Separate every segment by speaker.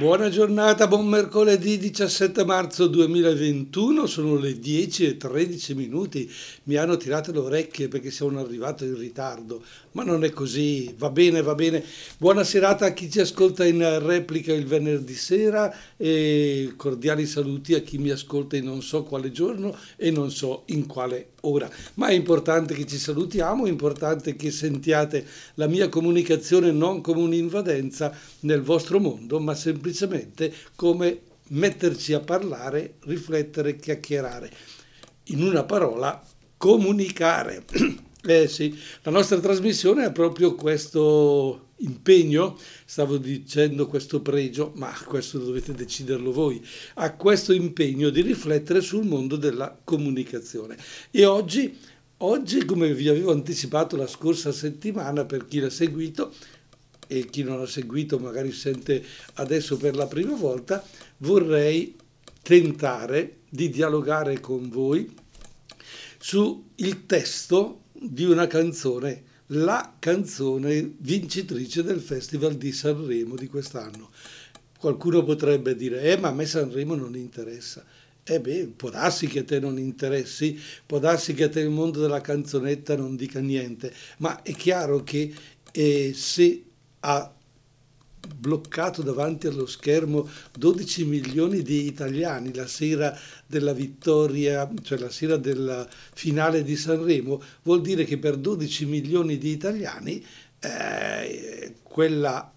Speaker 1: Buona giornata, buon mercoledì 17 marzo 2021, sono le 10 e 13 minuti, mi hanno tirato le orecchie perché sono arrivato in ritardo, ma non è così, va bene, va bene. Buona serata a chi ci ascolta in replica il venerdì sera e cordiali saluti a chi mi ascolta in non so quale giorno e non so in quale ora. Ma è importante che ci salutiamo, è importante che sentiate la mia comunicazione non come un'invadenza nel vostro mondo, ma semplicemente come metterci a parlare, riflettere, chiacchierare. In una parola, comunicare. Eh sì, la nostra trasmissione ha proprio questo impegno, stavo dicendo questo pregio, ma questo dovete deciderlo voi, ha questo impegno di riflettere sul mondo della comunicazione. E oggi, oggi come vi avevo anticipato la scorsa settimana, per chi l'ha seguito, e chi non ha seguito magari sente adesso per la prima volta, vorrei tentare di dialogare con voi su il testo di una canzone, la canzone vincitrice del Festival di Sanremo di quest'anno. Qualcuno potrebbe dire, eh ma a me Sanremo non interessa. Eh beh, può darsi che a te non interessi, può darsi che a te il mondo della canzonetta non dica niente, ma è chiaro che eh, se a bloccato davanti allo schermo 12 milioni di italiani la sera della vittoria, cioè la sera della finale di Sanremo, vuol dire che per 12 milioni di italiani eh, quella,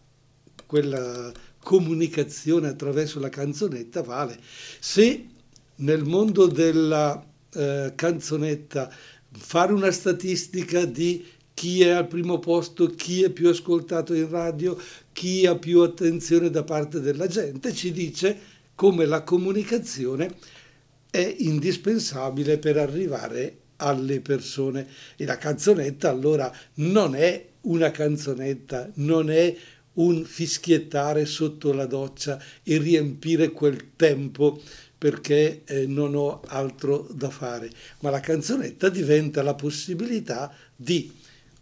Speaker 1: quella comunicazione attraverso la canzonetta vale. Se nel mondo della eh, canzonetta fare una statistica di chi è al primo posto, chi è più ascoltato in radio, chi ha più attenzione da parte della gente, ci dice come la comunicazione è indispensabile per arrivare alle persone. E la canzonetta allora non è una canzonetta, non è un fischiettare sotto la doccia e riempire quel tempo perché eh, non ho altro da fare, ma la canzonetta diventa la possibilità di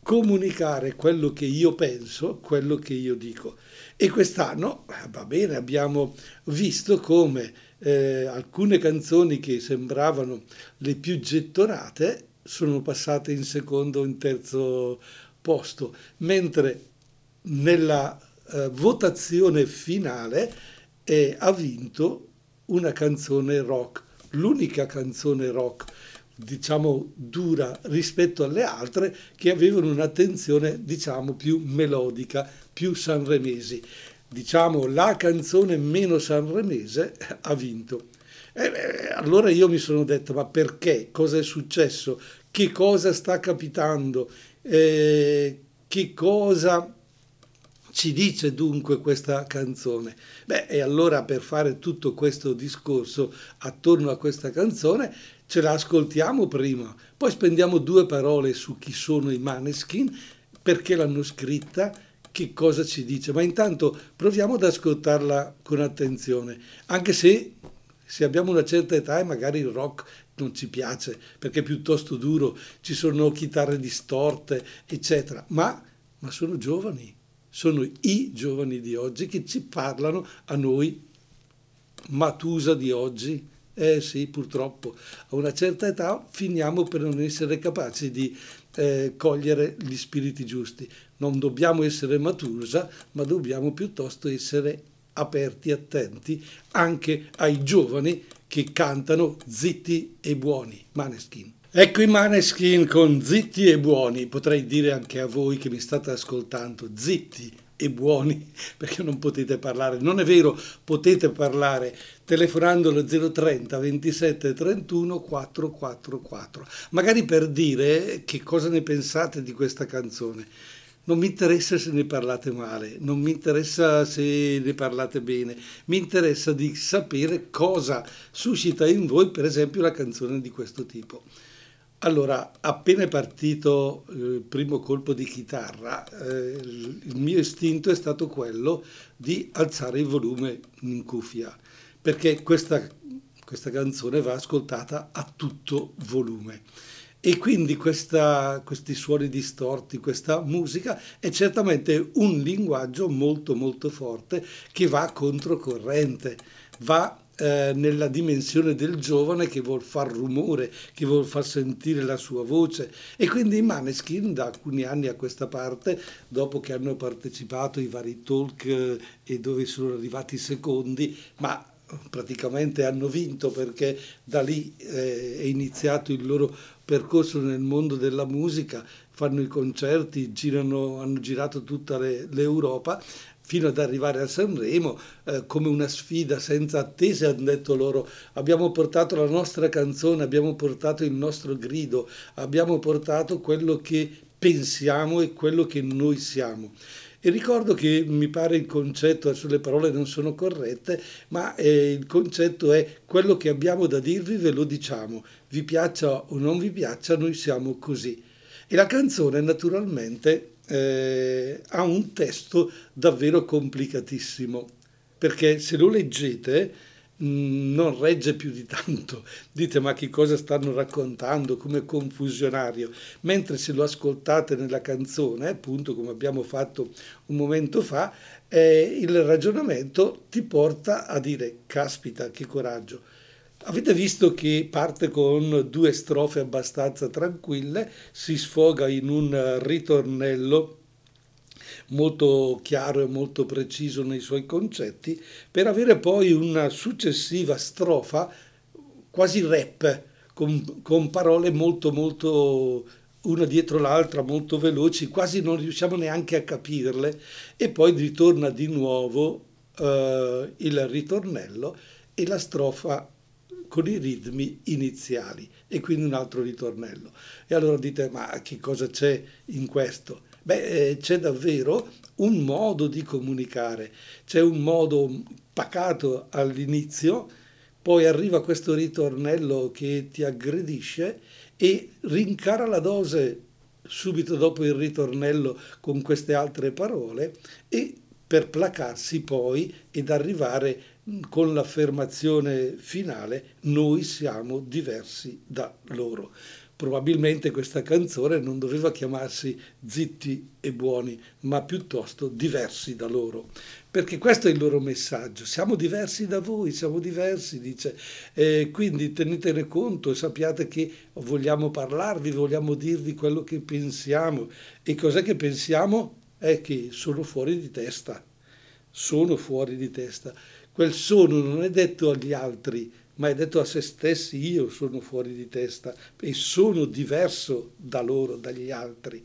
Speaker 1: comunicare quello che io penso, quello che io dico. E quest'anno, eh, va bene, abbiamo visto come eh, alcune canzoni che sembravano le più gettonate sono passate in secondo o in terzo posto, mentre nella eh, votazione finale eh, ha vinto una canzone rock, l'unica canzone rock diciamo dura rispetto alle altre che avevano un'attenzione diciamo più melodica, più sanremesi. Diciamo la canzone meno sanremese ha vinto. E, allora io mi sono detto ma perché? Cosa è successo? Che cosa sta capitando? Eh, che cosa ci dice dunque questa canzone? Beh, e allora per fare tutto questo discorso attorno a questa canzone ce la ascoltiamo prima, poi spendiamo due parole su chi sono i Maneskin, perché l'hanno scritta, che cosa ci dice, ma intanto proviamo ad ascoltarla con attenzione, anche se se abbiamo una certa età e magari il rock non ci piace perché è piuttosto duro, ci sono chitarre distorte, eccetera, ma, ma sono giovani, sono i giovani di oggi che ci parlano a noi, Matusa di oggi, eh sì, purtroppo, a una certa età finiamo per non essere capaci di eh, cogliere gli spiriti giusti. Non dobbiamo essere matusa, ma dobbiamo piuttosto essere aperti, attenti anche ai giovani che cantano zitti e buoni. Maneskin. Ecco i Maneskin con zitti e buoni, potrei dire anche a voi che mi state ascoltando, zitti e buoni perché non potete parlare. Non è vero, potete parlare telefonando allo 030 27 31 444. Magari per dire che cosa ne pensate di questa canzone. Non mi interessa se ne parlate male, non mi interessa se ne parlate bene, mi interessa di sapere cosa suscita in voi, per esempio, una canzone di questo tipo. Allora, appena è partito eh, il primo colpo di chitarra, eh, il mio istinto è stato quello di alzare il volume in cuffia, perché questa, questa canzone va ascoltata a tutto volume. E quindi questa, questi suoni distorti, questa musica è certamente un linguaggio molto molto forte che va controcorrente, va eh, nella dimensione del giovane che vuol far rumore, che vuol far sentire la sua voce. E quindi i Maneskin da alcuni anni a questa parte, dopo che hanno partecipato ai vari talk eh, e dove sono arrivati secondi, ma praticamente hanno vinto perché da lì eh, è iniziato il loro percorso nel mondo della musica, fanno i concerti, girano, hanno girato tutta le, l'Europa, fino ad arrivare a Sanremo eh, come una sfida senza attese hanno detto loro abbiamo portato la nostra canzone, abbiamo portato il nostro grido, abbiamo portato quello che pensiamo e quello che noi siamo. E ricordo che mi pare il concetto, adesso le parole non sono corrette, ma eh, il concetto è quello che abbiamo da dirvi ve lo diciamo, vi piaccia o non vi piaccia, noi siamo così. E la canzone naturalmente eh, ha un testo davvero complicatissimo, perché se lo leggete mm, non regge più di tanto, dite ma che cosa stanno raccontando, come confusionario, mentre se lo ascoltate nella canzone, appunto come abbiamo fatto un momento fa, eh, il ragionamento ti porta a dire caspita che coraggio Avete visto che parte con due strofe abbastanza tranquille, si sfoga in un ritornello molto chiaro e molto preciso nei suoi concetti, per avere poi una successiva strofa quasi rap, con, con parole molto molto una dietro l'altra, molto veloci, quasi non riusciamo neanche a capirle, e poi ritorna di nuovo eh, il ritornello e la strofa con i ritmi iniziali e quindi un altro ritornello. E allora dite, ma che cosa c'è in questo? Beh, eh, c'è davvero un modo di comunicare, c'è un modo pacato all'inizio, poi arriva questo ritornello che ti aggredisce e rincara la dose subito dopo il ritornello con queste altre parole e per placarsi poi ed arrivare con l'affermazione finale noi siamo diversi da loro. Probabilmente questa canzone non doveva chiamarsi Zitti e buoni, ma piuttosto diversi da loro, perché questo è il loro messaggio. Siamo diversi da voi, siamo diversi, dice. E quindi tenetene conto e sappiate che vogliamo parlarvi, vogliamo dirvi quello che pensiamo. E cos'è che pensiamo? È che sono fuori di testa. Sono fuori di testa quel sono non è detto agli altri, ma è detto a se stessi, io sono fuori di testa e sono diverso da loro, dagli altri.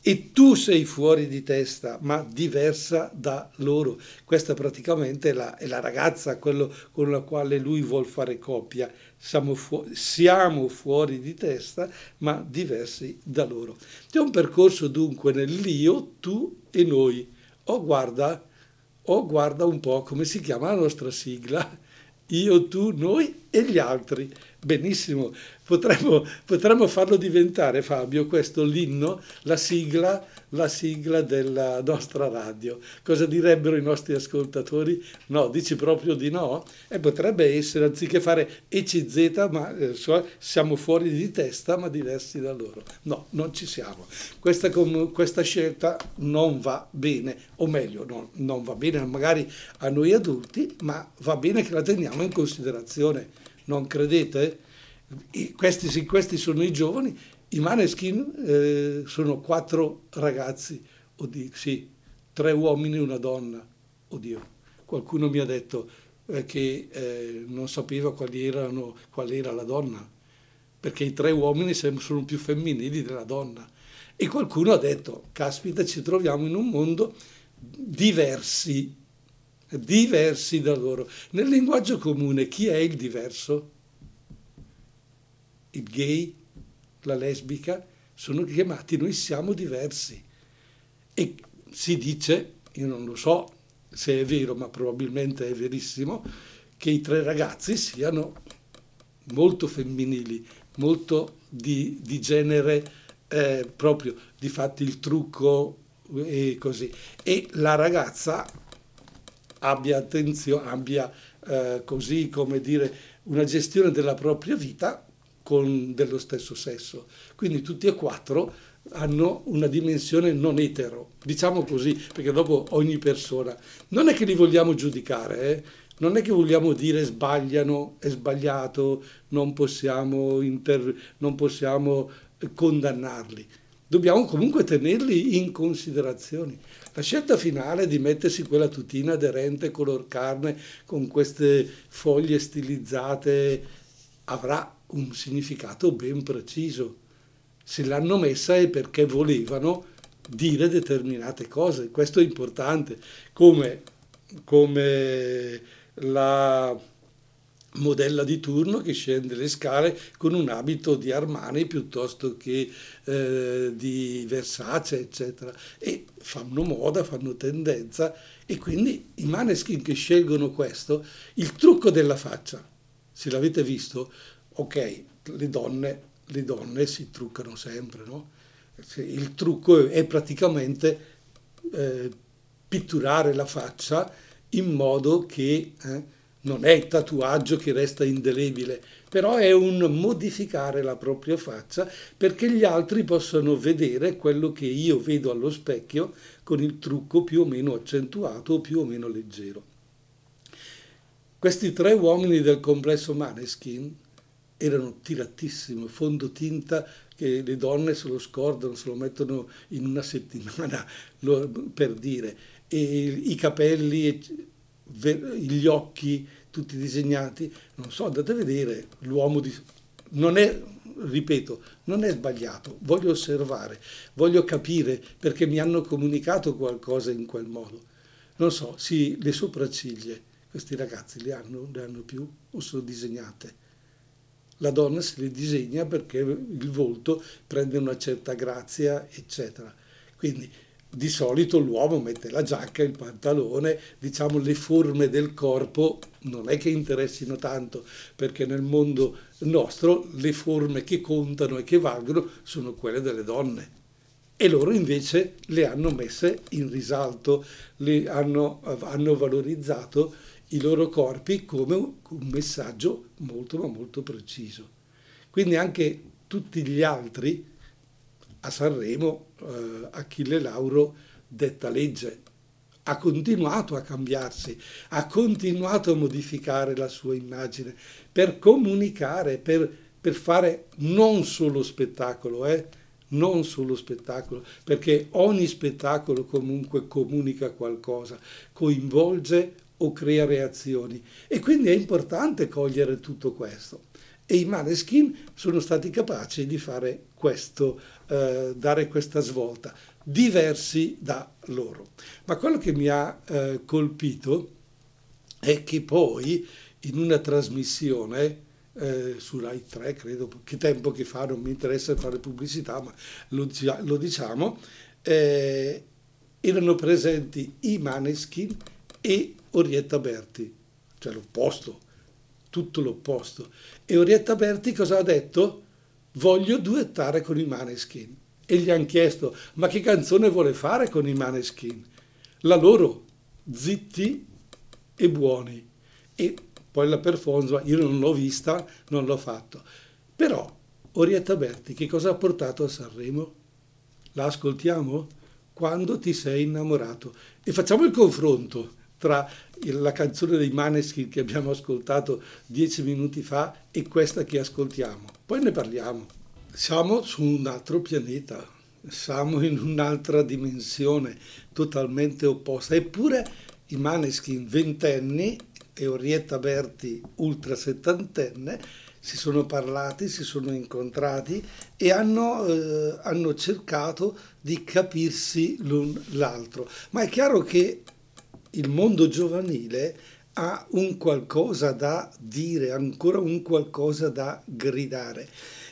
Speaker 1: E tu sei fuori di testa, ma diversa da loro. Questa praticamente è la, è la ragazza, quello con la quale lui vuole fare coppia. Siamo, fu- siamo fuori di testa, ma diversi da loro. C'è un percorso dunque nell'io, tu e noi. Oh, guarda, o guarda un po' come si chiama la nostra sigla, io, tu, noi e gli altri. Benissimo, potremmo, potremmo farlo diventare, Fabio, questo l'inno, la sigla la sigla della nostra radio. Cosa direbbero i nostri ascoltatori? No, dici proprio di no? E potrebbe essere, anziché fare ECZ, ma eh, siamo fuori di testa, ma diversi da loro. No, non ci siamo. Questa, questa scelta non va bene, o meglio, no, non va bene magari a noi adulti, ma va bene che la teniamo in considerazione. Non credete? Questi, questi sono i giovani i Maneskin eh, sono quattro ragazzi, oddio, sì, tre uomini e una donna. Oddio, qualcuno mi ha detto eh, che eh, non sapeva erano, qual era la donna, perché i tre uomini sono più femminili della donna. E qualcuno ha detto, caspita, ci troviamo in un mondo diversi, diversi da loro. Nel linguaggio comune chi è il diverso? Il gay? la lesbica, sono chiamati, noi siamo diversi. E si dice, io non lo so se è vero, ma probabilmente è verissimo, che i tre ragazzi siano molto femminili, molto di, di genere eh, proprio, di fatti il trucco e così. E la ragazza abbia attenzione, abbia eh, così come dire una gestione della propria vita con dello stesso sesso. Quindi tutti e quattro hanno una dimensione non etero, diciamo così, perché dopo ogni persona, non è che li vogliamo giudicare, eh? non è che vogliamo dire sbagliano, è sbagliato, non possiamo, inter- non possiamo condannarli, dobbiamo comunque tenerli in considerazione. La scelta finale di mettersi quella tutina aderente color carne con queste foglie stilizzate avrà un significato ben preciso. Se l'hanno messa è perché volevano dire determinate cose, questo è importante, come, come la modella di turno che scende le scale con un abito di Armani piuttosto che eh, di Versace, eccetera. E fanno moda, fanno tendenza e quindi i maneskin che scelgono questo, il trucco della faccia, se l'avete visto, ok, le donne le donne si truccano sempre, no? Il trucco è praticamente eh, pitturare la faccia in modo che eh, non è il tatuaggio che resta indelebile, però è un modificare la propria faccia perché gli altri possano vedere quello che io vedo allo specchio con il trucco più o meno accentuato o più o meno leggero. Questi tre uomini del complesso Maneskin erano tiratissimi, fondotinta che le donne se lo scordano, se lo mettono in una settimana per dire, e i capelli, gli occhi tutti disegnati, non so, andate a vedere l'uomo di... non è, ripeto, non è sbagliato, voglio osservare, voglio capire perché mi hanno comunicato qualcosa in quel modo. Non so, sì, le sopracciglia, questi ragazzi le hanno, le hanno più o sono disegnate? la donna se li disegna perché il volto prende una certa grazia, eccetera. Quindi di solito l'uomo mette la giacca, il pantalone, diciamo le forme del corpo non è che interessino tanto, perché nel mondo nostro le forme che contano e che valgono sono quelle delle donne. E loro invece le hanno messe in risalto, le hanno, hanno valorizzato i loro corpi come un messaggio molto ma molto preciso. Quindi anche tutti gli altri a Sanremo, eh, Achille Lauro detta legge, ha continuato a cambiarsi, ha continuato a modificare la sua immagine per comunicare, per, per fare non solo spettacolo, eh, non solo spettacolo, perché ogni spettacolo comunque comunica qualcosa, coinvolge o crea reazioni. E quindi è importante cogliere tutto questo. E i Maneskin sono stati capaci di fare questo, eh, dare questa svolta, diversi da loro. Ma quello che mi ha eh, colpito è che poi in una trasmissione eh, su Rai 3, credo, che tempo che fa, non mi interessa fare pubblicità, ma lo, lo diciamo, eh, erano presenti i Maneskin e Orietta Berti, cioè l'opposto, tutto l'opposto. E Orietta Berti cosa ha detto? Voglio duettare con i Maneskin. E gli hanno chiesto, ma che canzone vuole fare con i Maneskin? La loro, zitti e buoni. E poi la performance, io non l'ho vista, non l'ho fatto. Però Orietta Berti che cosa ha portato a Sanremo? La ascoltiamo? Quando ti sei innamorato. E facciamo il confronto tra la canzone dei Maneskin che abbiamo ascoltato dieci minuti fa e questa che ascoltiamo. Poi ne parliamo. Siamo su un altro pianeta, siamo in un'altra dimensione totalmente opposta. Eppure i Maneskin ventenni e Orietta Berti ultra settantenne si sono parlati, si sono incontrati e hanno, eh, hanno cercato di capirsi l'un l'altro. Ma è chiaro che il mondo giovanile ha un qualcosa da dire, ancora un qualcosa da gridare.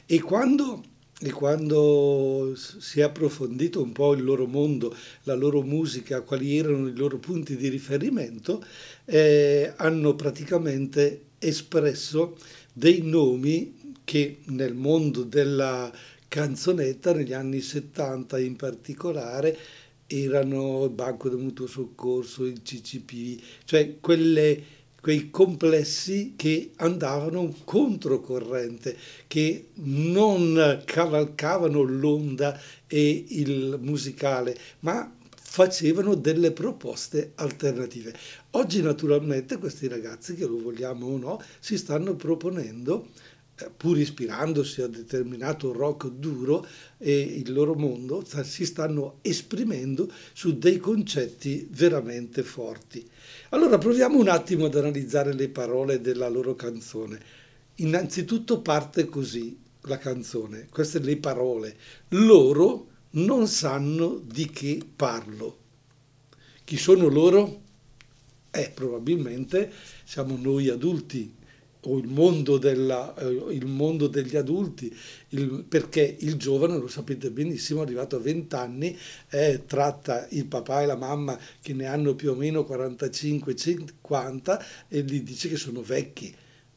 Speaker 1: E quando, e quando si è approfondito un po' il loro mondo, la loro musica, quali erano i loro punti di riferimento, eh, hanno praticamente espresso dei nomi che nel mondo della canzonetta, negli anni 70 in particolare, erano il Banco del Mutuo Soccorso, il CCP, cioè quelle, quei complessi che andavano controcorrente, che non cavalcavano l'onda e il musicale, ma facevano delle proposte alternative. Oggi naturalmente questi ragazzi, che lo vogliamo o no, si stanno proponendo pur ispirandosi a determinato rock duro e il loro mondo, si stanno esprimendo su dei concetti veramente forti. Allora proviamo un attimo ad analizzare le parole della loro canzone. Innanzitutto parte così la canzone, queste le parole. Loro non sanno di che parlo. Chi sono loro? Eh, probabilmente siamo noi adulti o il mondo, della, eh, il mondo degli adulti, il, perché il giovane, lo sapete benissimo, arrivato a 20 anni, eh, tratta il papà e la mamma che ne hanno più o meno 45-50 e gli dice che sono vecchi.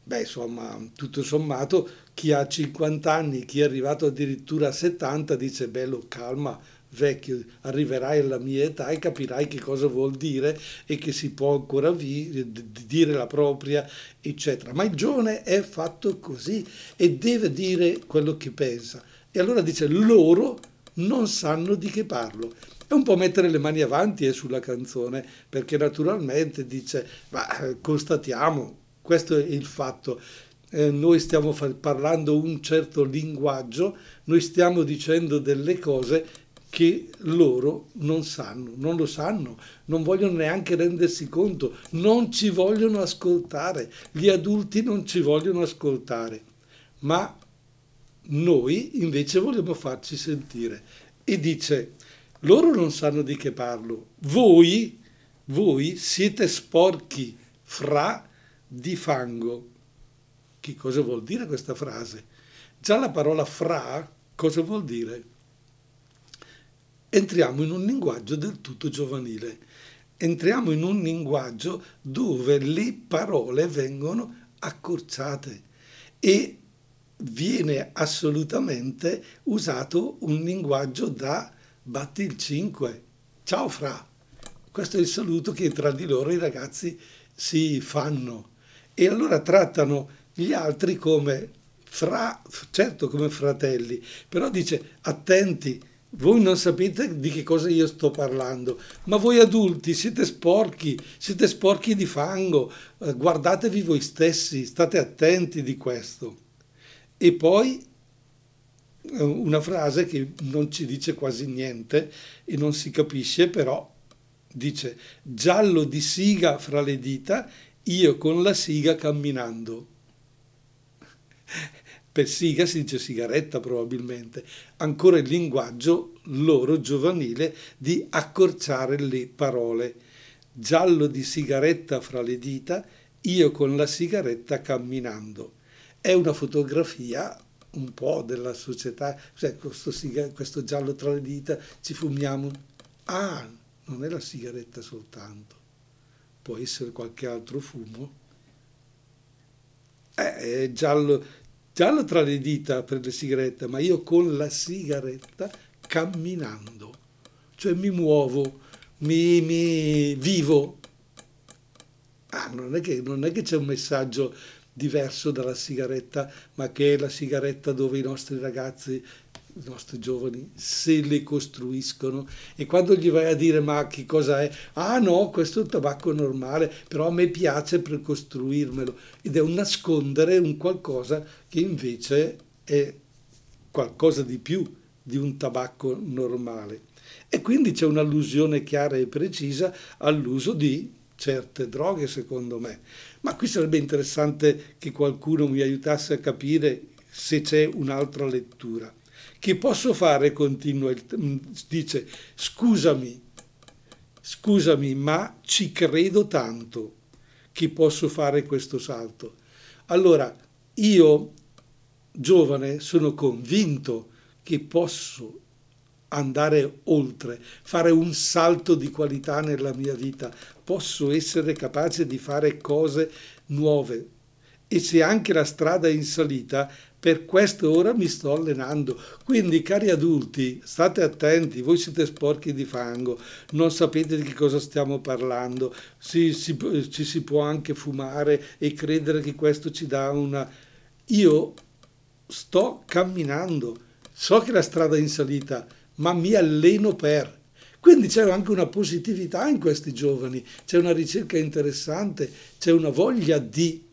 Speaker 1: Beh, insomma, tutto sommato, chi ha 50 anni, chi è arrivato addirittura a 70, dice, bello, calma, vecchio, arriverai alla mia età e capirai che cosa vuol dire e che si può ancora vi, dire la propria, eccetera. Ma il giovane è fatto così e deve dire quello che pensa. E allora dice, loro non sanno di che parlo. È un po' mettere le mani avanti eh, sulla canzone, perché naturalmente dice, ma eh, constatiamo, questo è il fatto. Eh, noi stiamo parlando un certo linguaggio, noi stiamo dicendo delle cose che loro non sanno, non lo sanno, non vogliono neanche rendersi conto, non ci vogliono ascoltare, gli adulti non ci vogliono ascoltare, ma noi invece vogliamo farci sentire. E dice, loro non sanno di che parlo, voi, voi siete sporchi fra di fango. Che cosa vuol dire questa frase? Già la parola fra cosa vuol dire? entriamo in un linguaggio del tutto giovanile, entriamo in un linguaggio dove le parole vengono accorciate e viene assolutamente usato un linguaggio da batti il 5. Ciao fra. Questo è il saluto che tra di loro i ragazzi si fanno e allora trattano gli altri come fra, certo come fratelli, però dice attenti, voi non sapete di che cosa io sto parlando, ma voi adulti siete sporchi, siete sporchi di fango, eh, guardatevi voi stessi, state attenti di questo. E poi eh, una frase che non ci dice quasi niente e non si capisce, però dice giallo di siga fra le dita, io con la siga camminando per siga si dice sigaretta probabilmente, ancora il linguaggio loro giovanile di accorciare le parole. Giallo di sigaretta fra le dita, io con la sigaretta camminando. È una fotografia un po' della società, cioè questo, questo giallo tra le dita, ci fumiamo. Ah, non è la sigaretta soltanto, può essere qualche altro fumo. Eh, è giallo, giallo tra le dita per le sigarette, ma io con la sigaretta camminando, cioè mi muovo, mi, mi vivo. Ah, non è, che, non è che c'è un messaggio diverso dalla sigaretta, ma che è la sigaretta dove i nostri ragazzi i nostri giovani se le costruiscono e quando gli vai a dire ma che cosa è? Ah no, questo è un tabacco normale, però a me piace per costruirmelo ed è un nascondere un qualcosa che invece è qualcosa di più di un tabacco normale. E quindi c'è un'allusione chiara e precisa all'uso di certe droghe, secondo me. Ma qui sarebbe interessante che qualcuno mi aiutasse a capire se c'è un'altra lettura. Che posso fare? Continua, mm, dice, scusami, scusami, ma ci credo tanto che posso fare questo salto. Allora, io, giovane, sono convinto che posso andare oltre, fare un salto di qualità nella mia vita, posso essere capace di fare cose nuove. E se anche la strada è in salita, per questo ora mi sto allenando. Quindi, cari adulti, state attenti, voi siete sporchi di fango, non sapete di che cosa stiamo parlando, si, si, ci si può anche fumare e credere che questo ci dà una... Io sto camminando, so che la strada è in salita, ma mi alleno per. Quindi c'è anche una positività in questi giovani, c'è una ricerca interessante, c'è una voglia di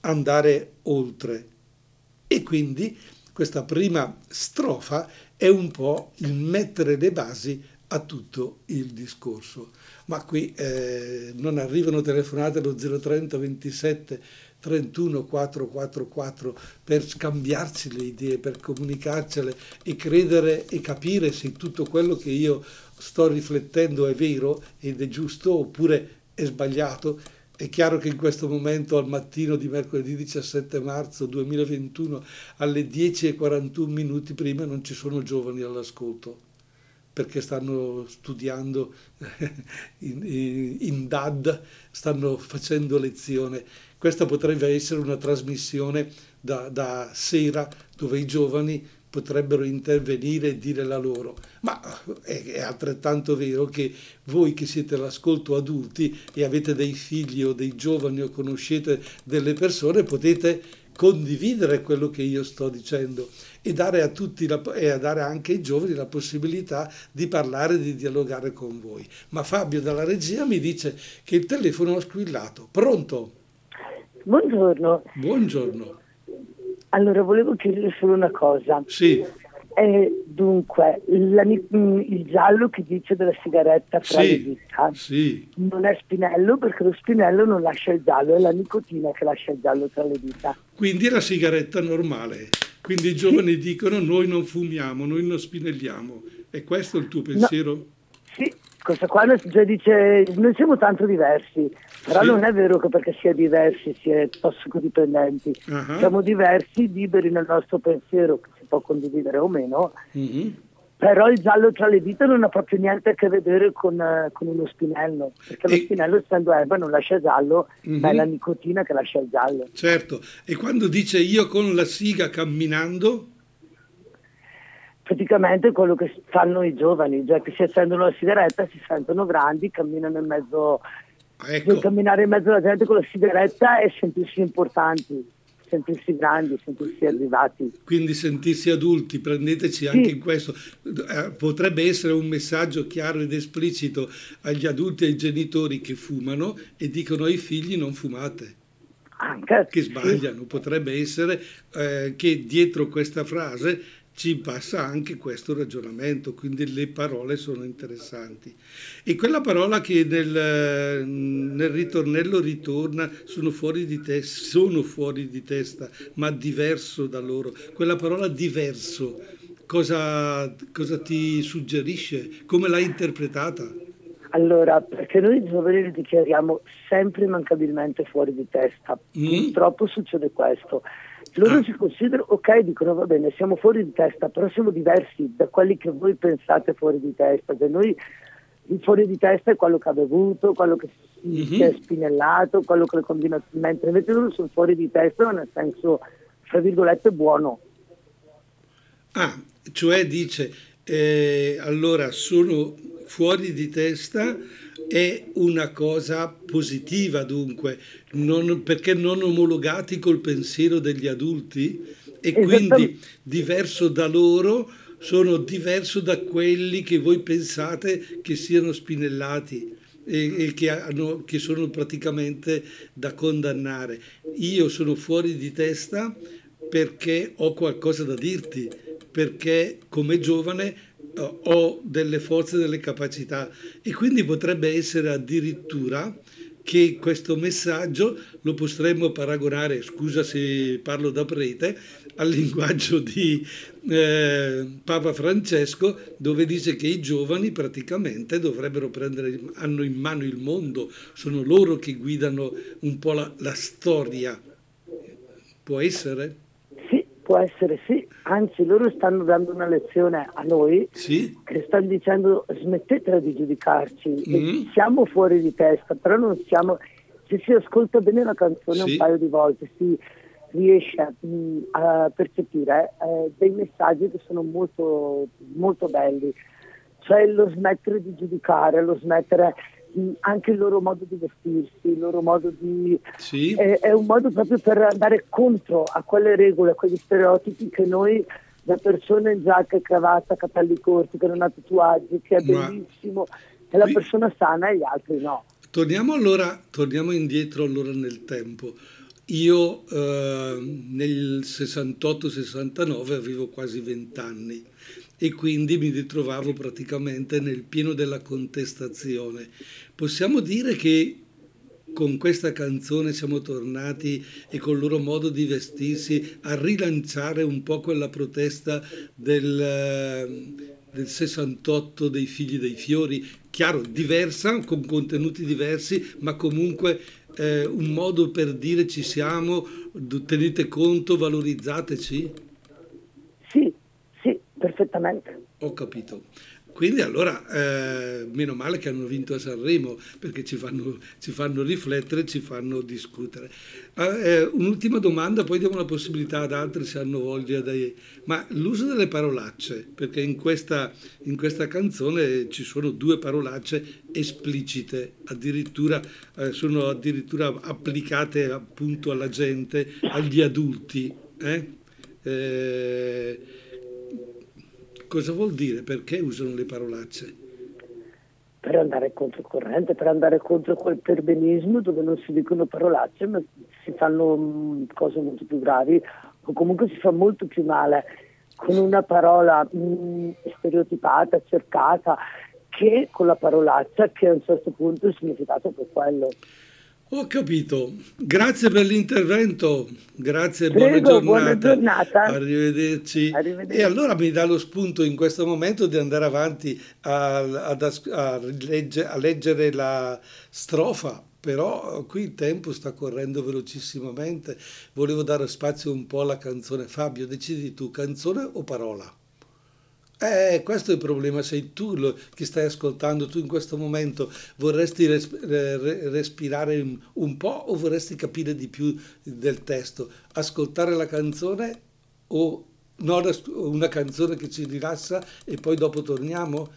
Speaker 1: andare oltre. E quindi questa prima strofa è un po' il mettere le basi a tutto il discorso. Ma qui eh, non arrivano telefonate allo 030 27 31 444 per scambiarci le idee, per comunicarcele e credere e capire se tutto quello che io sto riflettendo è vero ed è giusto oppure è sbagliato è chiaro che in questo momento, al mattino di mercoledì 17 marzo 2021, alle 10.41 minuti prima, non ci sono giovani all'ascolto, perché stanno studiando in, in, DAD, stanno facendo lezione. Questa potrebbe essere una trasmissione da, da sera dove i giovani potrebbero intervenire e dire la loro, ma è, altrettanto vero che voi che siete all'ascolto adulti e avete dei figli o dei giovani o conoscete delle persone, potete condividere quello che io sto dicendo e dare a tutti la, e a dare anche ai giovani la possibilità di parlare, di dialogare con voi. Ma Fabio dalla regia mi dice che il telefono ha squillato. Pronto?
Speaker 2: Buongiorno.
Speaker 1: Buongiorno.
Speaker 2: Allora, volevo chiedere solo una cosa.
Speaker 1: Sì.
Speaker 2: Eh, dunque, la, mm, il giallo che dice della sigaretta fra
Speaker 1: sì,
Speaker 2: le dita
Speaker 1: sì.
Speaker 2: non è spinello perché lo spinello non lascia il giallo, è la nicotina che lascia il giallo tra le dita.
Speaker 1: Quindi è la sigaretta normale. Quindi i giovani sì. dicono noi non fumiamo, noi non spinelliamo. È questo il tuo pensiero? No.
Speaker 2: Sì, questa qua cioè, dice noi siamo tanto diversi, però sì. non è vero che perché si è diversi si è tossicodipendenti. Uh-huh. Siamo diversi, liberi nel nostro pensiero, che si può condividere o meno, uh-huh. però il giallo tra le dita non ha proprio niente a che vedere con, uh, con uno spinello, perché e... lo spinello essendo erba non lascia giallo, uh-huh. ma è la nicotina che lascia il giallo.
Speaker 1: Certo, e quando dice io con la siga camminando
Speaker 2: praticamente quello che fanno i giovani, cioè che si accendono la sigaretta, si sentono grandi, camminano in mezzo, ecco. camminare in mezzo alla gente con la sigaretta e sentirsi importanti, sentirsi grandi, sentirsi arrivati.
Speaker 1: Quindi sentirsi adulti, prendeteci anche sì. in questo. Eh, potrebbe essere un messaggio chiaro ed esplicito agli adulti e ai genitori che fumano e dicono ai figli non fumate.
Speaker 2: Anche,
Speaker 1: che sbagliano, potrebbe essere eh, che dietro questa frase ci passa anche questo ragionamento, quindi le parole sono interessanti. E quella parola che nel, nel ritornello ritorna, sono fuori, di te, sono fuori di testa, ma diverso da loro, quella parola diverso, cosa, cosa ti suggerisce? Come l'hai interpretata?
Speaker 2: Allora, perché noi giovani li dichiariamo sempre mancabilmente fuori di testa. Mm. Purtroppo succede questo loro ah. si considerano, ok, dicono va bene, siamo fuori di testa, però siamo diversi da quelli che voi pensate fuori di testa. Per noi il fuori di testa è quello che ha bevuto, quello che mm-hmm. si è spinellato, quello che le combinazioni, mentre invece loro sono fuori di testa nel senso, tra virgolette, buono.
Speaker 1: Ah, cioè dice, eh, allora sono fuori di testa è una cosa positiva dunque, non, perché non omologati col pensiero degli adulti e quindi diverso da loro sono diverso da quelli che voi pensate che siano spinellati e, e che, hanno, che sono praticamente da condannare. Io sono fuori di testa perché ho qualcosa da dirti, perché come giovane ho delle forze, delle capacità e quindi potrebbe essere addirittura che questo messaggio lo potremmo paragonare, scusa se parlo da prete, al linguaggio di eh, Papa Francesco dove dice che i giovani praticamente dovrebbero prendere, hanno in mano il mondo, sono loro che guidano un po' la, la storia. Può essere?
Speaker 2: Può essere sì, anzi loro stanno dando una lezione a noi
Speaker 1: sì.
Speaker 2: che stanno dicendo smettetela di giudicarci, mm. siamo fuori di testa, però non siamo, se si ascolta bene la canzone sì. un paio di volte, si, riesce mh, a percepire eh, dei messaggi che sono molto, molto belli, cioè lo smettere di giudicare, lo smettere anche il loro modo di vestirsi, il loro modo di...
Speaker 1: Sì.
Speaker 2: È, è, un modo proprio per andare contro a quelle regole, a quegli stereotipi che noi da persone in giacca e cravatta, capelli corti, che non ha tatuaggi, che è Ma bellissimo, è la qui... persona sana e gli altri no.
Speaker 1: Torniamo allora, torniamo indietro allora nel tempo. Io eh, nel 68-69 avevo quasi 20 anni e quindi mi ritrovavo praticamente nel pieno della contestazione. Possiamo dire che con questa canzone siamo tornati e col loro modo di vestirsi a rilanciare un po' quella protesta del, del 68 dei figli dei fiori, chiaro, diversa, con contenuti diversi, ma comunque eh, un modo per dire ci siamo, tenete conto, valorizzateci?
Speaker 2: Perfettamente.
Speaker 1: Ho capito. Quindi allora, eh, meno male che hanno vinto a Sanremo, perché ci fanno, ci fanno riflettere, ci fanno discutere. Eh, un'ultima domanda, poi diamo la possibilità ad altri se hanno voglia. Dei... Ma l'uso delle parolacce, perché in questa, in questa canzone ci sono due parolacce esplicite, addirittura eh, sono addirittura applicate appunto alla gente, agli adulti. Eh? Cosa vuol dire? Perché usano le parolacce?
Speaker 2: Per andare controcorrente, per andare contro quel perbenismo dove non si dicono parolacce ma si fanno mm, cose molto più gravi o comunque si fa molto più male con una parola mh, mm, stereotipata, cercata, che con la parolaccia che a un certo punto il significato è per quello.
Speaker 1: Ho capito, grazie per l'intervento, grazie,
Speaker 2: Prego,
Speaker 1: buona, giornata.
Speaker 2: buona giornata.
Speaker 1: Arrivederci.
Speaker 2: Arrivederci.
Speaker 1: E allora mi dà lo spunto in questo momento di andare avanti a, a, a, legge, a leggere la strofa però qui il tempo sta correndo velocissimamente, volevo dare spazio un po' alla canzone. Fabio, decidi tu, canzone o parola? Eh, questo è il problema, sei tu lo, che stai ascoltando, tu in questo momento vorresti res, respirare un, un, po' o vorresti capire di più del testo, ascoltare la canzone o no, una canzone che ci rilassa e poi dopo torniamo?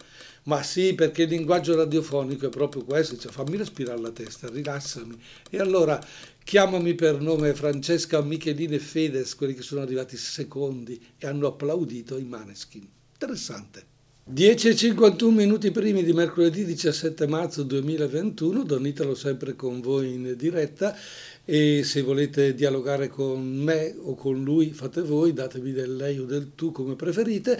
Speaker 1: Ma sì, perché il linguaggio radiofonico è proprio questo, cioè fammi respirare la testa, rilassami. E allora chiamami per nome Francesca, Michelini e Fedez, quelli che sono arrivati secondi e hanno applaudito i Maneskin. Interessante. 10 e 51 minuti primi di mercoledì 17 marzo 2021, Don Italo sempre con voi in diretta. E se volete dialogare con me o con lui fate voi, datevi del lei o del tu come preferite.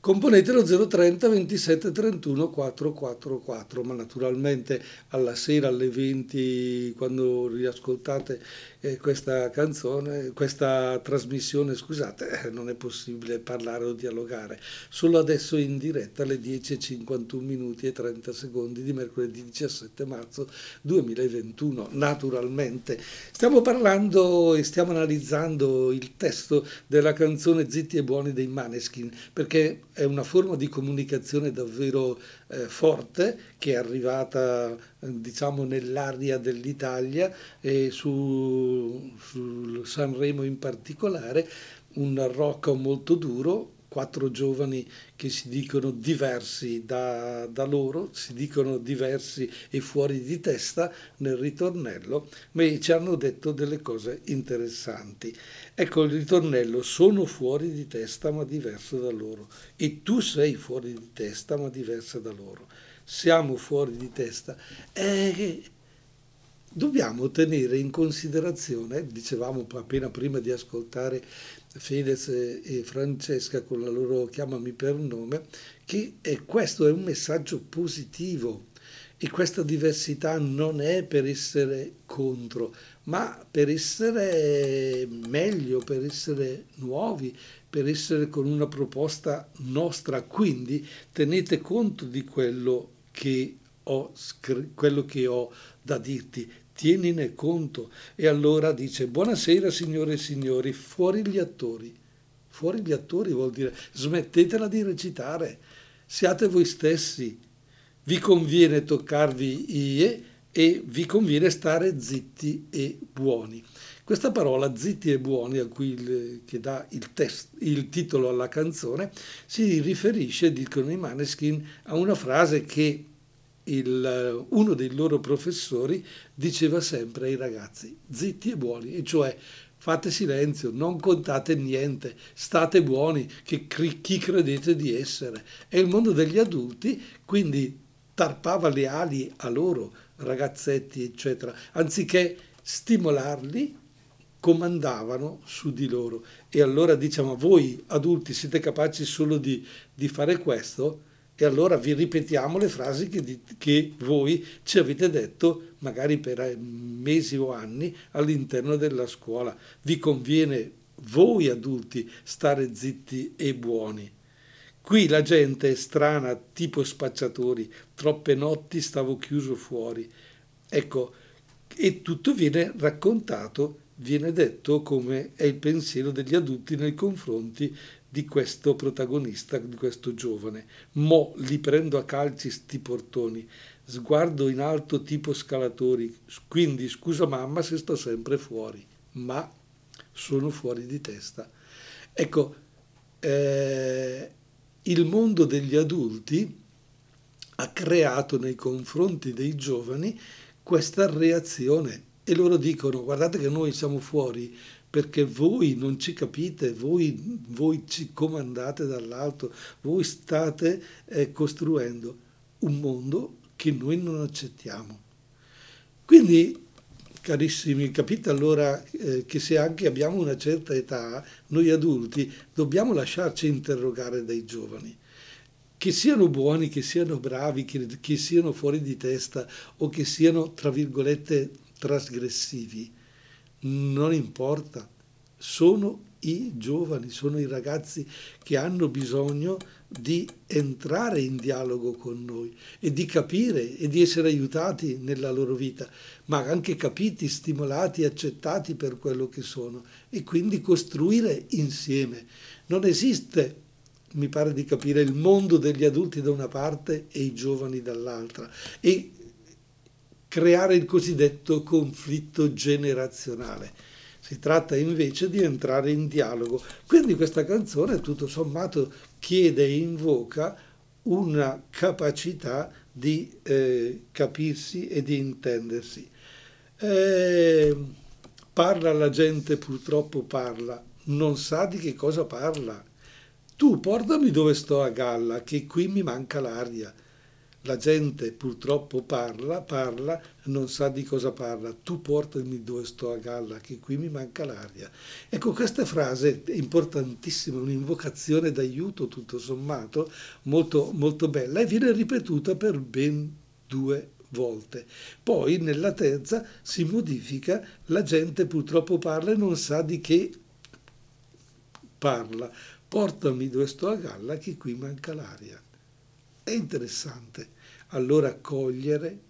Speaker 1: Componetelo 030 27 31 444 ma naturalmente alla sera alle 20 quando riascoltate eh, questa canzone questa trasmissione scusate eh, non è possibile parlare o dialogare. Solo adesso in diretta alle 10.51 minuti e 30 secondi di mercoledì 17 marzo 2021 naturalmente. Stiamo parlando e stiamo analizzando il testo della canzone Zitti e Buoni dei Maneskin perché è una forma di comunicazione davvero eh, forte che è arrivata diciamo nell'aria dell'Italia e su, su Sanremo in particolare, un rock molto duro quattro giovani che si dicono diversi da, da, loro, si dicono diversi e fuori di testa nel ritornello, ma ci hanno detto delle cose interessanti. Ecco il ritornello, sono fuori di testa ma diverso da loro e tu sei fuori di testa ma diversa da loro. Siamo fuori di testa. Eh, dobbiamo tenere in considerazione, dicevamo appena prima di ascoltare Fedez e Francesca con la loro chiamami per nome, che è, questo è un messaggio positivo e questa diversità non è per essere contro, ma per essere meglio, per essere nuovi, per essere con una proposta nostra. Quindi tenete conto di quello che ho, quello che ho da dirti, tienine conto. E allora dice, buonasera signore e signori, fuori gli attori. Fuori gli attori vuol dire smettetela di recitare, siate voi stessi. Vi conviene toccarvi ie, e vi conviene stare zitti e buoni. Questa parola zitti e buoni, a cui il, che dà il, test, il titolo alla canzone, si riferisce, dicono i Maneskin, a una frase che il, uno dei loro professori diceva sempre ai ragazzi, zitti e buoni, e cioè fate silenzio, non contate niente, state buoni, che chi credete di essere. È il mondo degli adulti, quindi tarpava le ali a loro, ragazzetti, eccetera, anziché stimolarli, comandavano su di loro. E allora diciamo, voi adulti siete capaci solo di, di fare questo? E allora vi ripetiamo le frasi che, che, voi ci avete detto magari per eh, mesi o anni all'interno della scuola. Vi conviene voi adulti stare zitti e buoni. Qui la gente è strana, tipo spacciatori, troppe notti stavo chiuso fuori. Ecco, e tutto viene raccontato viene detto come è il pensiero degli adulti nei confronti di questo protagonista, di questo giovane. Mo li prendo a calci sti portoni, sguardo in alto tipo scalatori, quindi scusa mamma se sto sempre fuori, ma sono fuori di testa. Ecco, eh, il mondo degli adulti ha creato nei confronti dei giovani questa reazione e loro dicono guardate che noi siamo fuori perché voi non ci capite, voi, voi ci comandate dall'alto, voi state eh, costruendo un mondo che noi non accettiamo. Quindi, carissimi, capite allora eh, che se anche abbiamo una certa età, noi adulti dobbiamo lasciarci interrogare dai giovani che siano buoni, che siano bravi, che, che, siano fuori di testa o che siano, tra virgolette, trasgressivi, non importa, sono i giovani, sono i ragazzi che hanno bisogno di entrare in dialogo con noi e di capire e di essere aiutati nella loro vita, ma anche capiti, stimolati, accettati per quello che sono e quindi costruire insieme. Non esiste, mi pare di capire, il mondo degli adulti da una parte e i giovani dall'altra e creare il cosiddetto conflitto generazionale. Si tratta invece di entrare in dialogo. Quindi questa canzone tutto sommato chiede e invoca una capacità di eh, capirsi e di intendersi. Eh, parla la gente, purtroppo parla, non sa di che cosa parla. Tu portami dove sto a galla, che qui mi manca l'aria. La gente purtroppo parla, parla, non sa di cosa parla. Tu portami dove sto a galla, che qui mi manca l'aria. Ecco, questa frase è importantissima, un'invocazione d'aiuto tutto sommato, molto, molto bella, e viene ripetuta per ben due volte. Poi nella terza si modifica, la gente purtroppo parla e non sa di che parla. Portami dove sto a galla, che qui manca l'aria. È interessante allora cogliere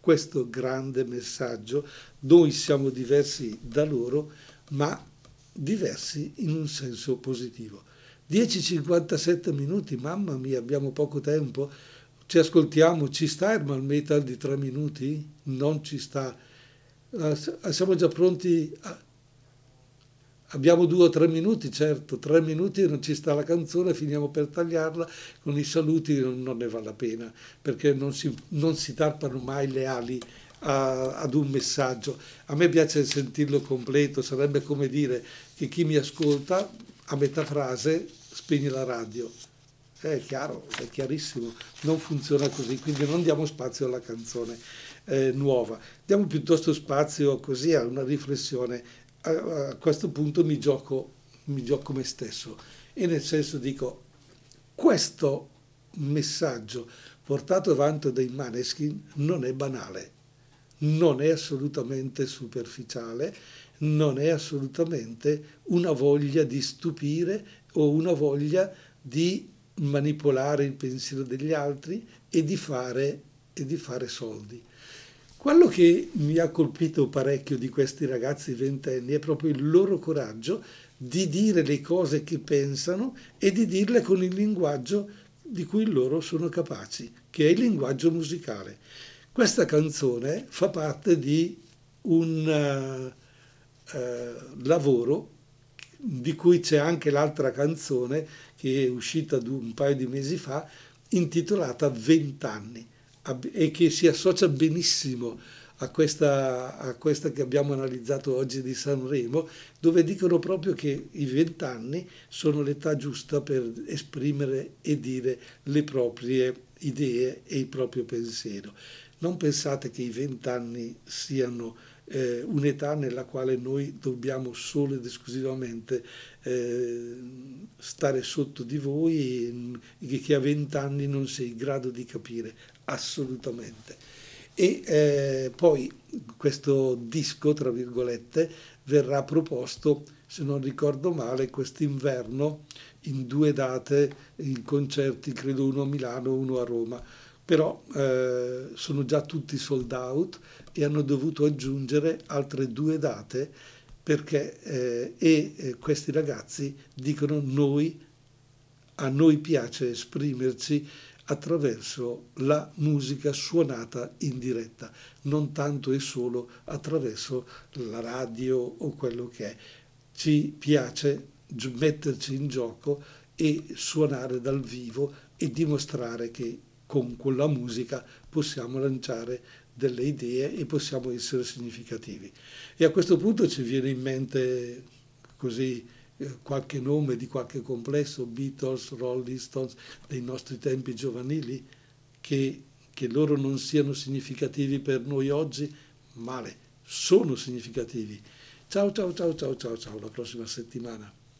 Speaker 1: questo grande messaggio. Noi siamo diversi da loro, ma diversi in un senso positivo. 10-57 minuti, mamma mia, abbiamo poco tempo. Ci ascoltiamo, ci sta Hermal Metal di 3 minuti? Non ci sta. Uh, siamo già pronti a, Abbiamo due o tre minuti, certo, tre minuti non ci sta la canzone, finiamo per tagliarla, con i saluti non, ne vale la pena, perché non si, non si tarpano mai le ali a, ad un messaggio. A me piace sentirlo completo, sarebbe come dire che chi mi ascolta a metà frase spegne la radio. È chiaro, è chiarissimo, non funziona così, quindi non diamo spazio alla canzone eh, nuova, diamo piuttosto spazio così a una riflessione a, questo punto mi gioco, mi gioco me stesso e nel senso dico questo messaggio portato avanti dai Maneskin non è banale, non è assolutamente superficiale, non è assolutamente una voglia di stupire o una voglia di manipolare il pensiero degli altri e di fare, e di fare soldi. Quello che mi ha colpito parecchio di questi ragazzi ventenni è proprio il loro coraggio di dire le cose che pensano e di dirle con il linguaggio di cui loro sono capaci, che è il linguaggio musicale. Questa canzone fa parte di un uh, uh, lavoro di cui c'è anche l'altra canzone che è uscita un paio di mesi fa, intitolata Vent'anni e che si associa benissimo a questa, a questa, che abbiamo analizzato oggi di Sanremo, dove dicono proprio che i vent'anni sono l'età giusta per esprimere e dire le proprie idee e il proprio pensiero. Non pensate che i vent'anni siano eh, un'età nella quale noi dobbiamo solo ed esclusivamente eh, stare sotto di voi e che a vent'anni non sei in grado di capire assolutamente. E eh, poi questo disco, tra virgolette, verrà proposto, se non ricordo male, quest'inverno in due date in concerti, credo uno a Milano e uno a Roma. Però eh, sono già tutti sold out e hanno dovuto aggiungere altre due date perché eh, e eh, questi ragazzi dicono noi, a noi piace esprimerci attraverso la musica suonata in diretta, non tanto e solo attraverso la radio o quello che è. Ci piace metterci in gioco e suonare dal vivo e dimostrare che con quella musica possiamo lanciare delle idee e possiamo essere significativi. E a questo punto ci viene in mente così qualche nome di qualche complesso, Beatles, Rolling Stones, dei nostri tempi giovanili, che, che loro non siano significativi per noi oggi, male, sono significativi. Ciao ciao ciao ciao ciao ciao, la prossima settimana.